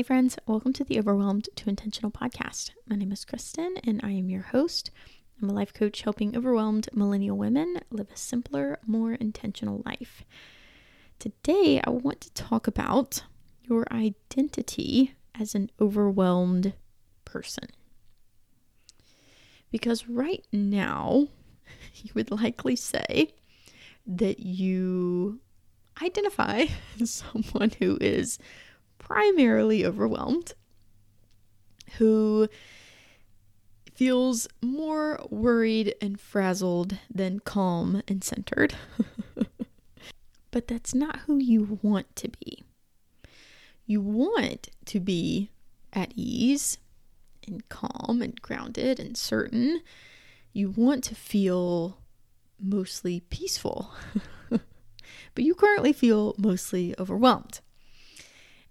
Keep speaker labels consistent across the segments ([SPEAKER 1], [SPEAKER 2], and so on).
[SPEAKER 1] Hey, friends, welcome to the Overwhelmed to Intentional podcast. My name is Kristen, and I am your host. I'm a life coach helping overwhelmed millennial women live a simpler, more intentional life. Today, I want to talk about your identity as an overwhelmed person. Because right now, you would likely say that you identify as someone who is primarily overwhelmed, who feels more worried and frazzled than calm and centered. but that's not who you want to be. You want to be at ease and calm and grounded and certain. You want to feel mostly peaceful. but you currently feel mostly overwhelmed.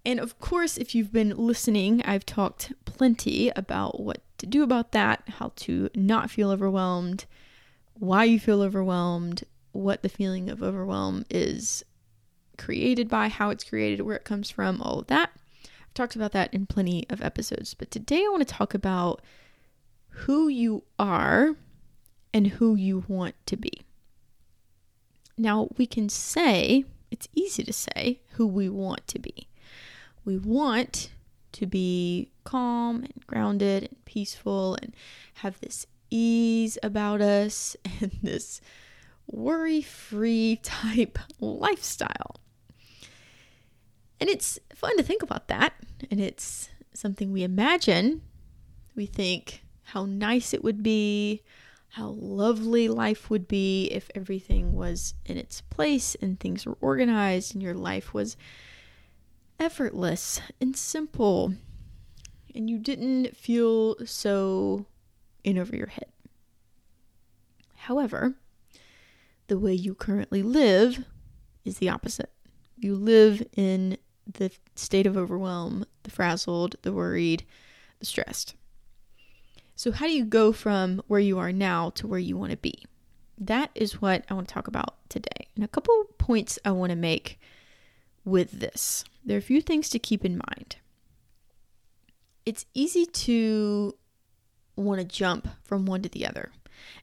[SPEAKER 1] And of course, if you've been listening, I've talked plenty about what to do about that, how to not feel overwhelmed, why you feel overwhelmed, what the feeling of overwhelm is created by, how it's created, where it comes from, all of that. I've talked about that in plenty of episodes. But today I want to talk about who you are and who you want to be. Now, we can say, it's easy to say who we want to be we want to be calm and grounded and peaceful and have this ease about us and this worry free type lifestyle. And it's fun to think about that. And it's something we imagine. We think how nice it would be, how lovely life would be if everything was in its place and things were organized and your life was effortless and simple, and you didn't feel so in over your head. However, the way you currently live is the opposite. You live in the state of overwhelm, the frazzled, the worried, the stressed. So, how do you go from where you are now to where you want to be? That is what I want to talk about today. And a couple points I want to make with this. There are a few things to keep in mind. It's easy to want to jump from one to the other.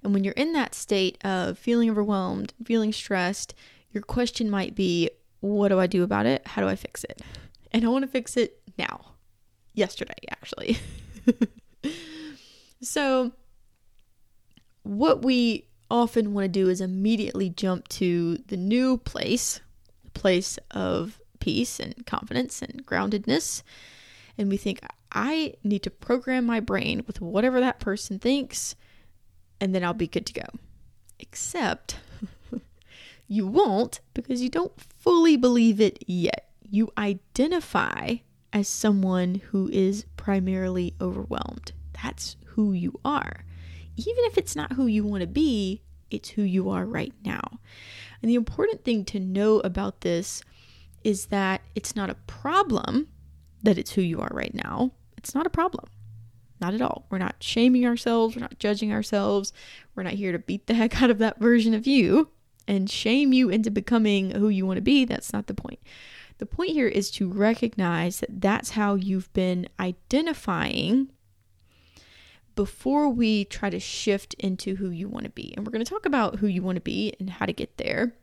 [SPEAKER 1] And when you're in that state of feeling overwhelmed, feeling stressed, your question might be, What do I do about it? How do I fix it? And I want to fix it now. Yesterday, actually. so, what we often want to do is immediately jump to the new place, place of peace and confidence and groundedness. And we think, I need to program my brain with whatever that person thinks, and then I'll be good to go. Except you won't because you don't fully believe it yet. You identify as someone who is primarily overwhelmed. That's who you are. Even if it's not who you want to be, it's who you are right now. And the important thing to know about this is that it's not a problem that it's who you are right now. It's not a problem. Not at all. We're not shaming ourselves. We're not judging ourselves. We're not here to beat the heck out of that version of you and shame you into becoming who you want to be. That's not the point. The point here is to recognize that that's how you've been identifying before we try to shift into who you want to be. And we're going to talk about who you want to be and how to get there.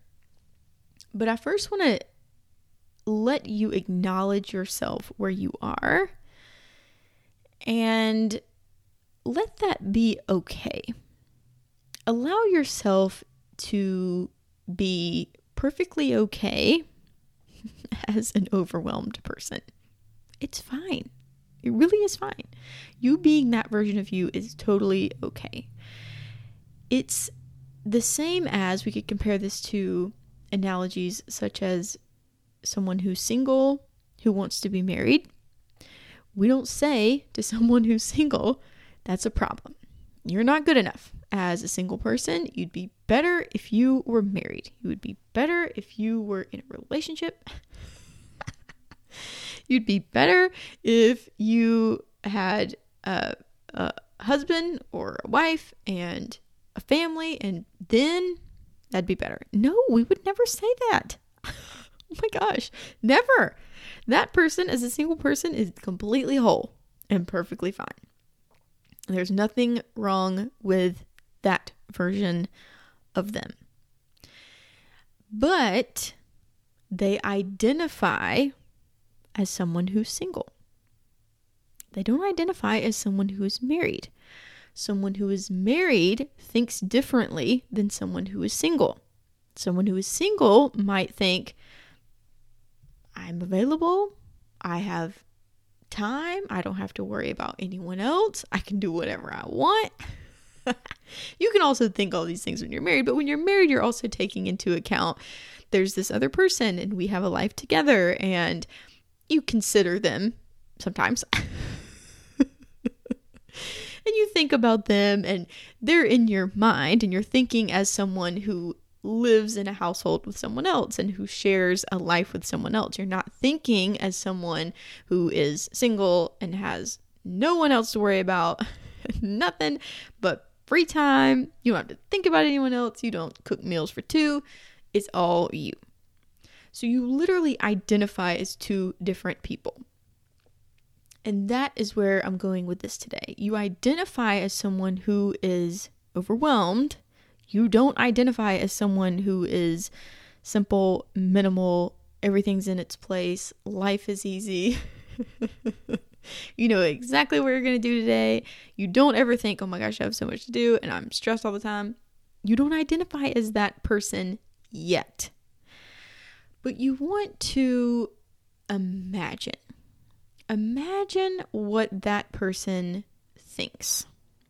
[SPEAKER 1] But I first want to let you acknowledge yourself where you are and let that be okay. Allow yourself to be perfectly okay as an overwhelmed person. It's fine. It really is fine. You being that version of you is totally okay. It's the same as we could compare this to analogies such as someone who's single who wants to be married. We don't say to someone who's single, that's a problem. You're not good enough as a single person. You'd be better if you were married. You would be better if you were in a relationship. You'd be better if you had a, a husband or a wife and a family, and then that'd be better. No, we would never say that. Oh my gosh, never. That person, as a single person, is completely whole and perfectly fine. There's nothing wrong with that version of them. But they identify as someone who's single. They don't identify as someone who is married. Someone who is married thinks differently than someone who is single. Someone who is single might think, I'm available, I have time, I don't have to worry about anyone else, I can do whatever I want. you can also think all these things when you're married, but when you're married, you're also taking into account there's this other person and we have a life together and you consider them sometimes. and you think about them and they're in your mind and you're thinking as someone who lives in a household with someone else and who shares a life with someone else. You're not thinking as someone who is single and has no one else to worry about, nothing but free time. You don't have to think about anyone else. You don't cook meals for two. It's all you. So you literally identify as two different people. And that is where I'm going with this today. You identify as someone who is overwhelmed. You don't identify as someone who is simple, minimal, everything's in its place, life is easy. you know exactly what you're going to do today. You don't ever think, oh my gosh, I have so much to do and I'm stressed all the time. You don't identify as that person yet. But you want to imagine imagine what that person thinks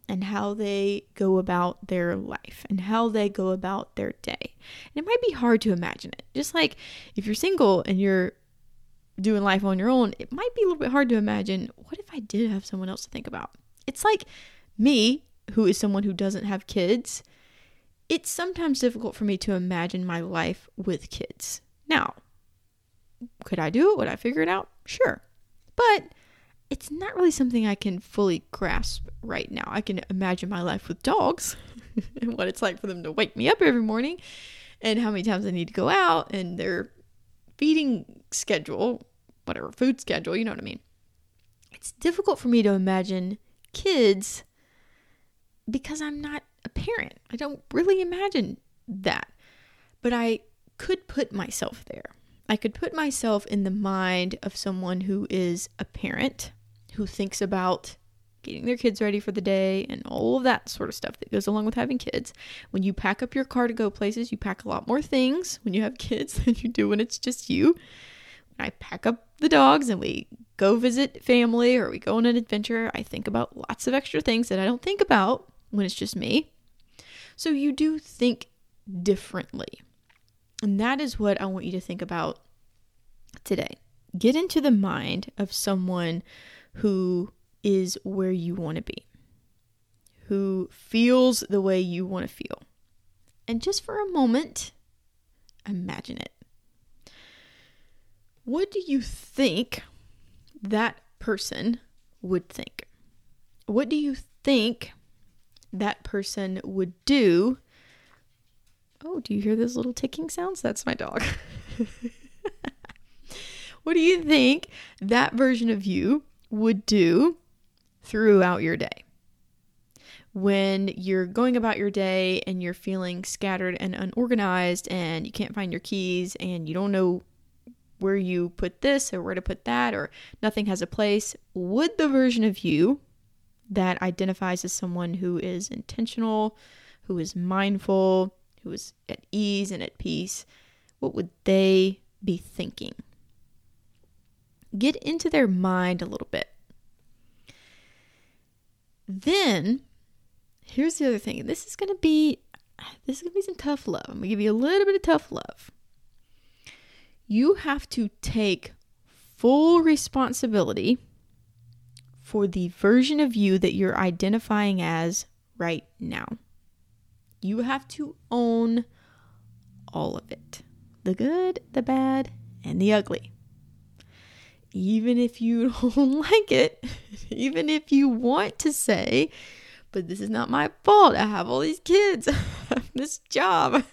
[SPEAKER 1] and how they go about their life and how they go about their day. And it might be hard to imagine it. Just like if you're single and you're doing life on your own, it might be a little bit hard to imagine what if I did have someone else to think about? It's like me, who is someone who doesn't have kids. It's sometimes difficult for me to imagine my life with kids. Now, could I do it? Would I figure it out? Sure. But it's not really something I can fully grasp right now. I can imagine my life with dogs and what it's like for them to wake me up every morning and how many times I need to go out and their feeding schedule, whatever food schedule, you know what I mean. It's difficult for me to imagine kids because I'm not a parent. I don't really imagine that. But I could put myself there. I could put myself in the mind of someone who is a parent who thinks about getting their kids ready for the day and all of that sort of stuff that goes along with having kids. When you pack up your car to go places, you pack a lot more things when you have kids than you do when it's just you. When I pack up the dogs and we go visit family or we go on an adventure, I think about lots of extra things that I don't think about when it's just me. So you do think differently. And that is what I want you to think about today. Get into the mind of someone who is where you want to be, who feels the way you want to feel. And just for a moment, imagine it. What do you think that person would think? What do you think that person would do? Oh, do you hear those little ticking sounds? That's my dog. what do you think that version of you would do throughout your day. When you're going about your day and you're feeling scattered and unorganized and you can't find your keys and you don't know where you put this or where to put that or nothing has a place, would the version of you that identifies as someone who is intentional, who is mindful, who is at ease and at peace, what would they be thinking? Get into their mind a little bit. Then, here's the other thing. This is going to be this is going to be some tough love. I'm going to give you a little bit of tough love. You have to take full responsibility for the version of you that you're identifying as right now. You have to own all of it the good, the bad, and the ugly even if you don't like it, even if you want to say, but this is not my fault. I have all these kids, I have this job.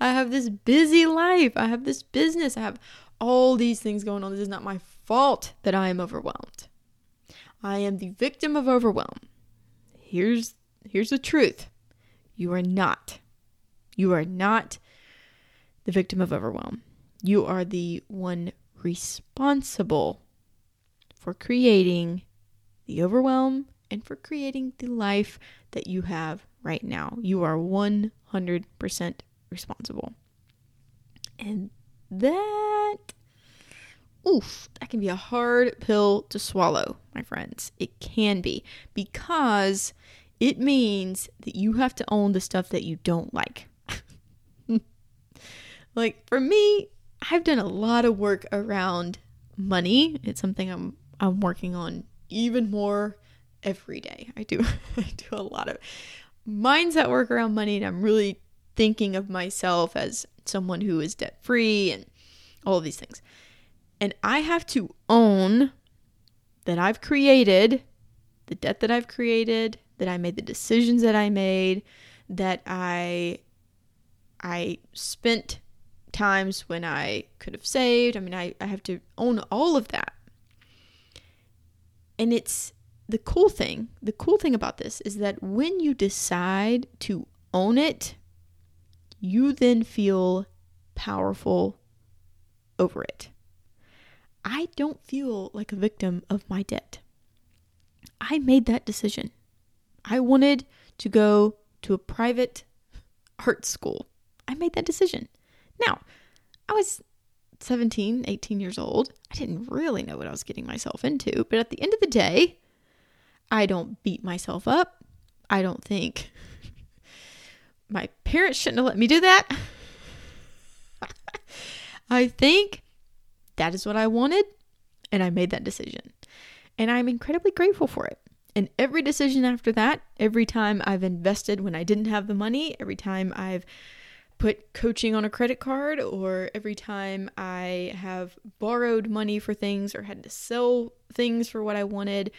[SPEAKER 1] I have this busy life. I have this business. I have all these things going on. This is not my fault that I am overwhelmed. I am the victim of overwhelm. Here's here's the truth. You are not. You are not the victim of overwhelm. You are the one responsible for creating the overwhelm and for creating the life that you have right now. You are 100% responsible. And that, oof, that can be a hard pill to swallow, my friends. It can be because it means that you have to own the stuff that you don't like. like for me, I've done a lot of work around money. It's something I'm I'm working on even more every day. I do I do a lot of mindset work around money and I'm really thinking of myself as someone who is debt free and all these things. And I have to own that I've created the debt that I've created, that I made the decisions that I made, that I I spent times when I could have saved. I mean, I, I have to own all of that. And it's the cool thing, the cool thing about this is that when you decide to own it, you then feel powerful over it. I don't feel like a victim of my debt. I made that decision. I wanted to go to a private art school. I made that decision. Now, I was 17, 18 years old. I didn't really know what I was getting myself into, but at the end of the day, I don't beat myself up. I don't think my parents shouldn't have let me do that. I think that is what I wanted, and I made that decision. And I'm incredibly grateful for it. And every decision after that, every time I've invested when I didn't have the money, every time I've put coaching on a credit card, or every time I have borrowed money for things or had to sell things for what I wanted,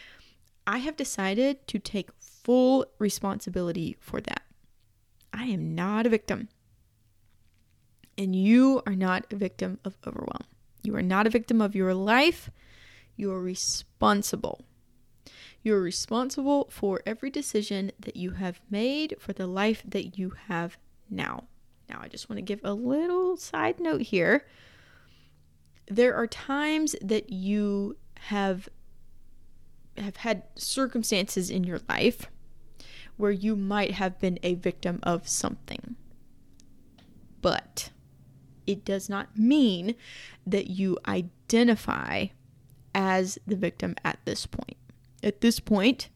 [SPEAKER 1] I have decided to take full responsibility for that. I am not a victim. And you are not a victim of overwhelm. You are not a victim of your life. You are responsible. You are responsible for every decision that you have made for the life that you have now. Now, I just want to give a little side note here. There are times that you have have had circumstances in your life where you might have been a victim of something. But it does not mean that you identify as the victim at this point. At this point,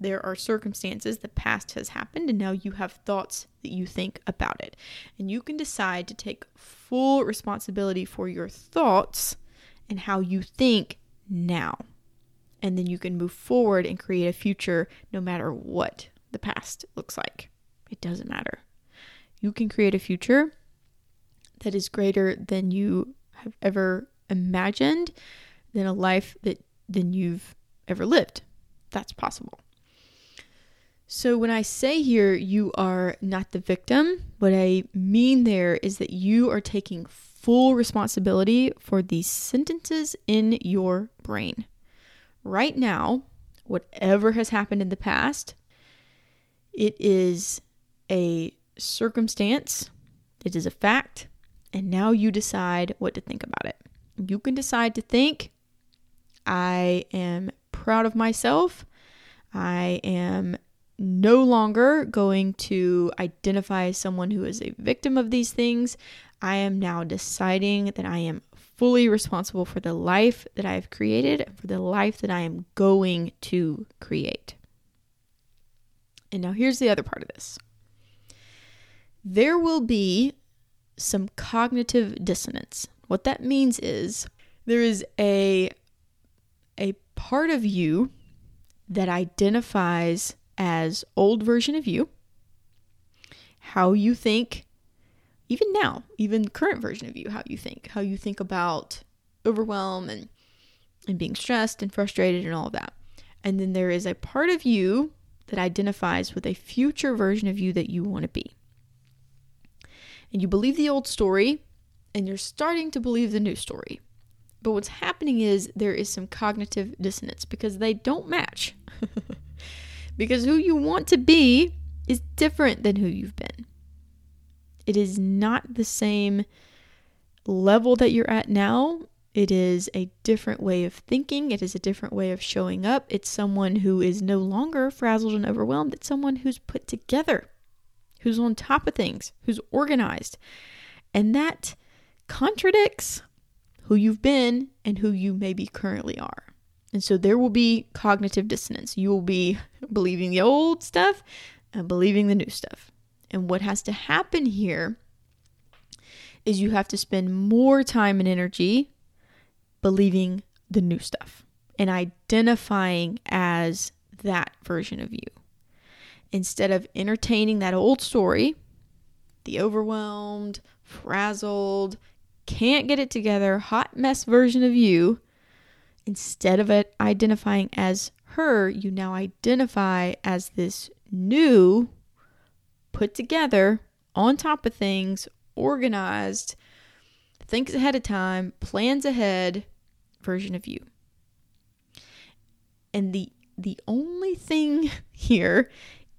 [SPEAKER 1] there are circumstances, the past has happened, and now you have thoughts that you think about it. And you can decide to take full responsibility for your thoughts and how you think now and then you can move forward and create a future no matter what the past looks like. It doesn't matter. You can create a future that is greater than you have ever imagined, than a life that than you've ever lived. That's possible. So when I say here you are not the victim, what I mean there is that you are taking full responsibility for these sentences in your brain right now, whatever has happened in the past, it is a circumstance, it is a fact, and now you decide what to think about it. You can decide to think, I am proud of myself. I am no longer going to identify as someone who is a victim of these things. I am now deciding that I am fully responsible for the life that I have created, for the life that I am going to create. And now here's the other part of this there will be some cognitive dissonance. What that means is there is a a part of you that identifies as old version of you, how you think even now, even current version of you, how you think, how you think about overwhelm and and being stressed and frustrated and all of that. And then there is a part of you that identifies with a future version of you that you want to be. And you believe the old story and you're starting to believe the new story. But what's happening is there is some cognitive dissonance because they don't match. because who you want to be is different than who you've been. It is not the same level that you're at now. It is a different way of thinking. It is a different way of showing up. It's someone who is no longer frazzled and overwhelmed. It's someone who's put together, who's on top of things, who's organized. And that contradicts who you've been and who you maybe currently are. And so there will be cognitive dissonance. You will be believing the old stuff and believing the new stuff. And what has to happen here is you have to spend more time and energy believing the new stuff and identifying as that version of you. Instead of entertaining that old story, the overwhelmed, frazzled, can't get it together, hot mess version of you, instead of it identifying as her, you now identify as this new, put together, on top of things, organized, thinks ahead of time, plans ahead version of you. And the the only thing here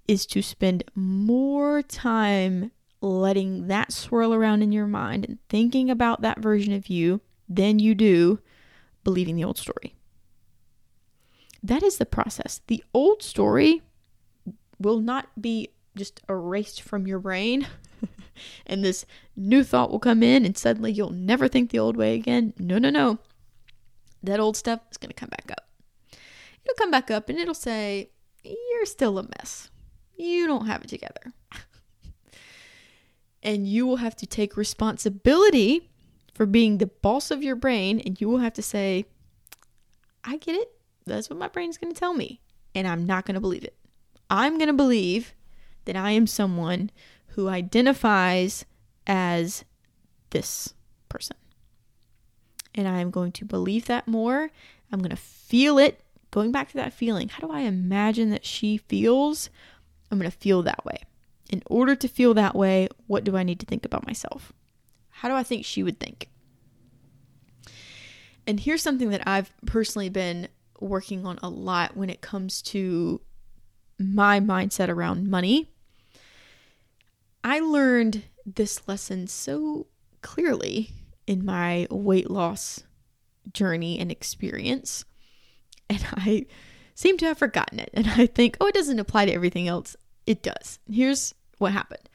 [SPEAKER 1] is to spend more time letting that swirl around in your mind and thinking about that version of you than you do believing the old story. That is the process. The old story will not be just erased from your brain and this new thought will come in and suddenly you'll never think the old way again. No, no, no. That old stuff is going to come back up. It'll come back up and it'll say, You're still a mess. You don't have it together. And you will have to take responsibility for being the boss of your brain and you will have to say, I get it. That's what my brain's going to tell me. And I'm not going to believe it. I'm going to believe that I am someone who identifies as this person. And I'm going to believe that more. I'm going to feel it. Going back to that feeling, how do I imagine that she feels? I'm going to feel that way. In order to feel that way, what do I need to think about myself? How do I think she would think? And here's something that I've personally been working on a lot when it comes to my mindset around money I learned this lesson so clearly in my weight loss journey and experience. And I seem to have forgotten it. And I think, oh, it doesn't apply to everything else. It does. Here's what happened.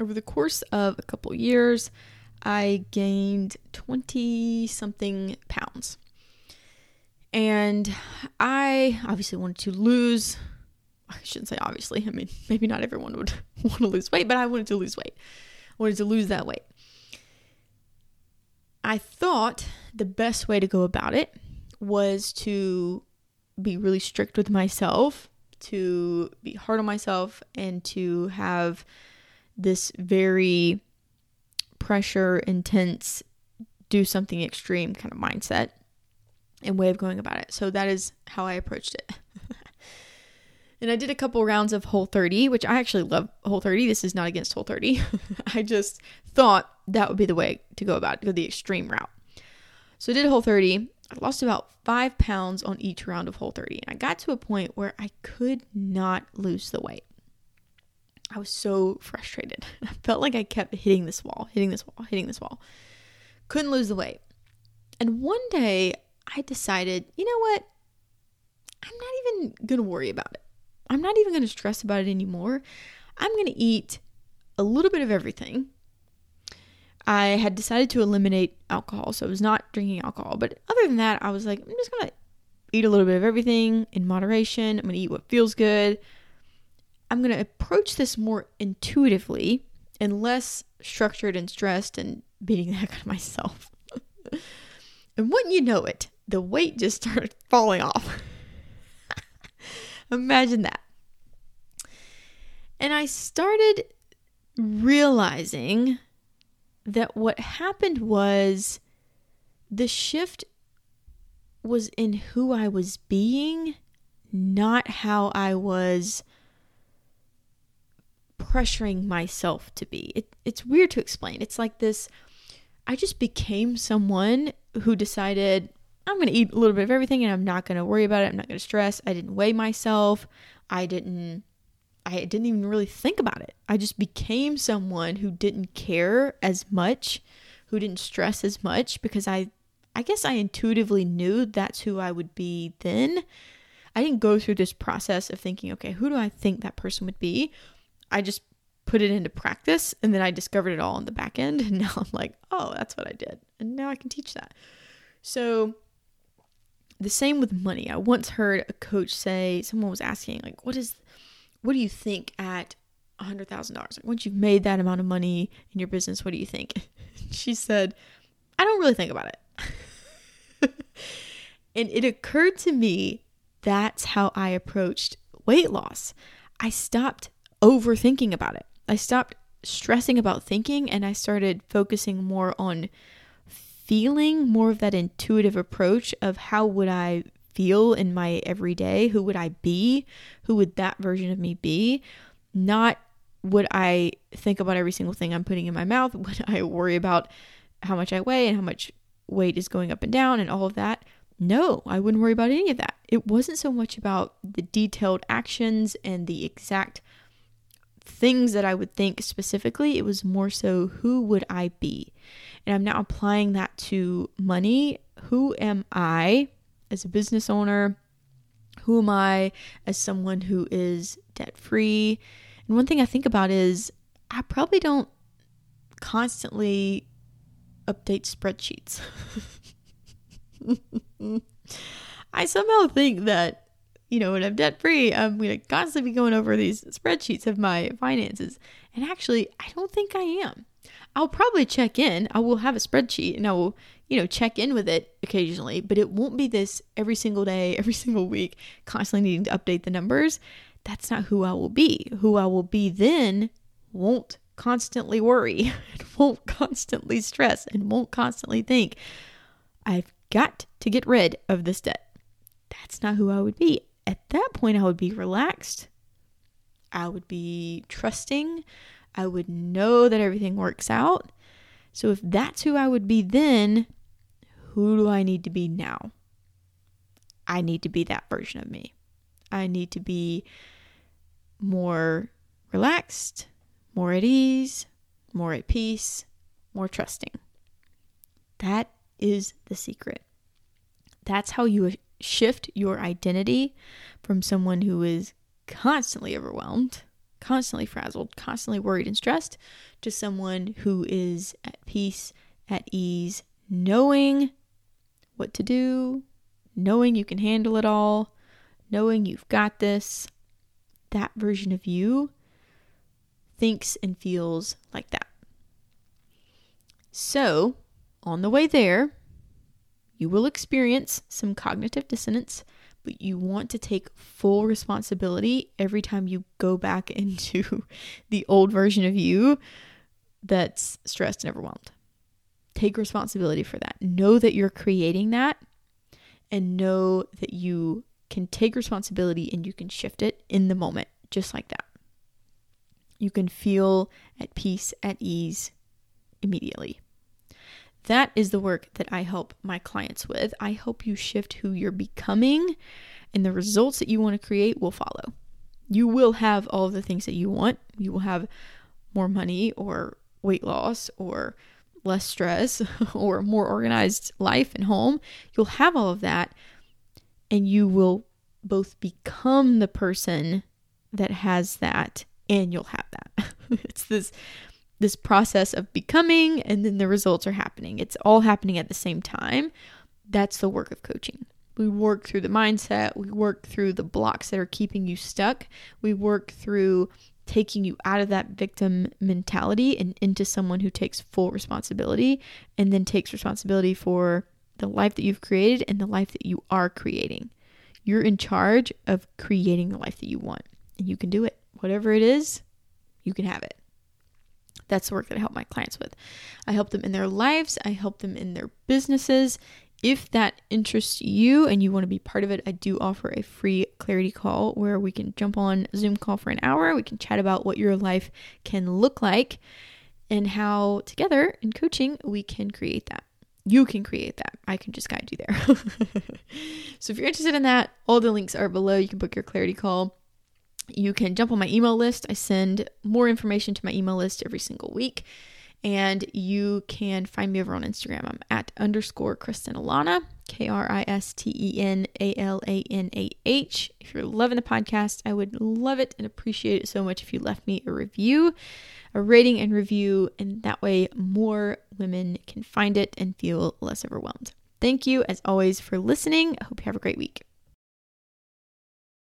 [SPEAKER 1] Over the course of a couple years, I gained 20 something pounds. And I obviously wanted to lose I shouldn't say obviously. I mean, maybe not everyone would want to lose weight, but I wanted to lose weight. I wanted to lose that weight. I thought the best way to go about it was to be really strict with myself, to be hard on myself, and to have this very pressure intense, do something extreme kind of mindset and way of going about it. So that is how I approached it. And I did a couple rounds of Whole 30, which I actually love Whole 30. This is not against Whole 30. I just thought that would be the way to go about it, go the extreme route. So I did Whole 30. I lost about five pounds on each round of Whole 30. And I got to a point where I could not lose the weight. I was so frustrated. I felt like I kept hitting this wall, hitting this wall, hitting this wall. Couldn't lose the weight. And one day I decided, you know what? I'm not even going to worry about it. I'm not even going to stress about it anymore. I'm going to eat a little bit of everything. I had decided to eliminate alcohol, so I was not drinking alcohol. But other than that, I was like, I'm just to eat a little bit of everything in moderation. I'm to eat what feels good. I'm to approach this more intuitively and less structured and stressed and beating the heck out of myself. and when you know it, the weight just started falling off. Imagine that. And I started realizing that what happened was the shift was in who I was being, not how I was pressuring myself to be. It, it's weird to explain. It's like this I just became someone who decided I'm going to eat a little bit of everything and I'm not going to worry about it. I'm not going to stress. I didn't weigh myself. I didn't I didn't even really think about it. I just became someone who didn't care as much, who didn't stress as much because I I guess I intuitively knew that's who I would be then. I didn't go through this process of thinking, okay, who do I think that person would be? I just put it into practice and then I discovered it all on the back end and now I'm like, oh, that's what I did. And now I can teach that. So the same with money. I once heard a coach say, someone was asking, like, what is, what do you think at a hundred thousand dollars? Once you've made that amount of money in your business, what do you think? she said, I don't really think about it. and it occurred to me that's how I approached weight loss. I stopped overthinking about it. I stopped stressing about thinking and I started focusing more on feeling more of that intuitive approach of how would I feel in my everyday? Who would I be? Who would that version of me be? Not would I think about every single thing I'm putting in my mouth? Would I worry about how much I weigh and how much weight is going up and down and all of that? No, I wouldn't worry about any of that. It wasn't so much about the detailed actions and the exact things that I would think specifically. It was more so who would I be? And I'm now applying that to money. Who am I as a business owner? Who am I as someone who is debt free? And one thing I think about is I probably don't constantly update spreadsheets. I somehow think that, you know, when I'm debt free, I'm going to constantly be going over these spreadsheets of my finances. And actually, I don't think I am. I'll probably check in. I will have a spreadsheet and I will, you know, check in with it occasionally, but it won't be this every single day, every single week, constantly needing to update the numbers. That's not who I will be. Who I will be then won't constantly worry and won't constantly stress and won't constantly think, I've got to get rid of this debt. That's not who I would be. At that point, I would be relaxed. I would be trusting. I would know that everything works out. So if that's who I would be then, who do I need to be now? I need to be that version of me. I need to be more relaxed, more at ease, more at peace, more trusting. That is the secret. That's how you shift your identity from someone who is constantly overwhelmed constantly frazzled, constantly worried and stressed, to someone who is at peace, at ease, knowing what to do, knowing you can handle it all, knowing you've got this. That version of you thinks and feels like that. So, on the way there, you will experience some cognitive dissonance but you want to take full responsibility every time you go back into the old version of you that's stressed and overwhelmed. Take responsibility for that. Know that you're creating that and know that you can take responsibility and you can shift it in the moment, just like that. You can feel at peace, at ease immediately. That is the work that I help my clients with. I help you shift who you're becoming, and the results that you want to create will follow. You will have all the things that you want. You will have more money or weight loss or less stress or more organized life and home. You'll have all of that, and you will both become the person that has that and you'll have that. it's this this process of becoming and then the results are happening. It's all happening at the same time. That's the work of coaching. We work through the mindset, we work through the blocks that are keeping you stuck, we work through taking you out of that victim mentality and into someone who takes full responsibility and then takes responsibility for the life that you've created and the life that you are creating. You're in charge of creating the life that you want, and you can do it. Whatever it is, you can have it. That's the work that I help my clients with. I help them in their lives, I help them in their businesses, if that interests you and you want to be part of it, I do offer a free clarity call where we can jump on Zoom call for an hour. We can chat about what your life can look like and how together in coaching we can create that. You can create that. I can just guide you there. so if you're interested in that, all the links are below. You can book your clarity call. You can jump on my email list. I send more information to my email list every single week. And you can find me over on Instagram. I'm at underscore Kristen Alanah, K R I S T E N A L A N A H. If you're loving the podcast, I would love it and appreciate it so much if you left me a review, a rating and review, and that way more women can find it and feel less overwhelmed. Thank you, as always, for listening. I hope you have a great week.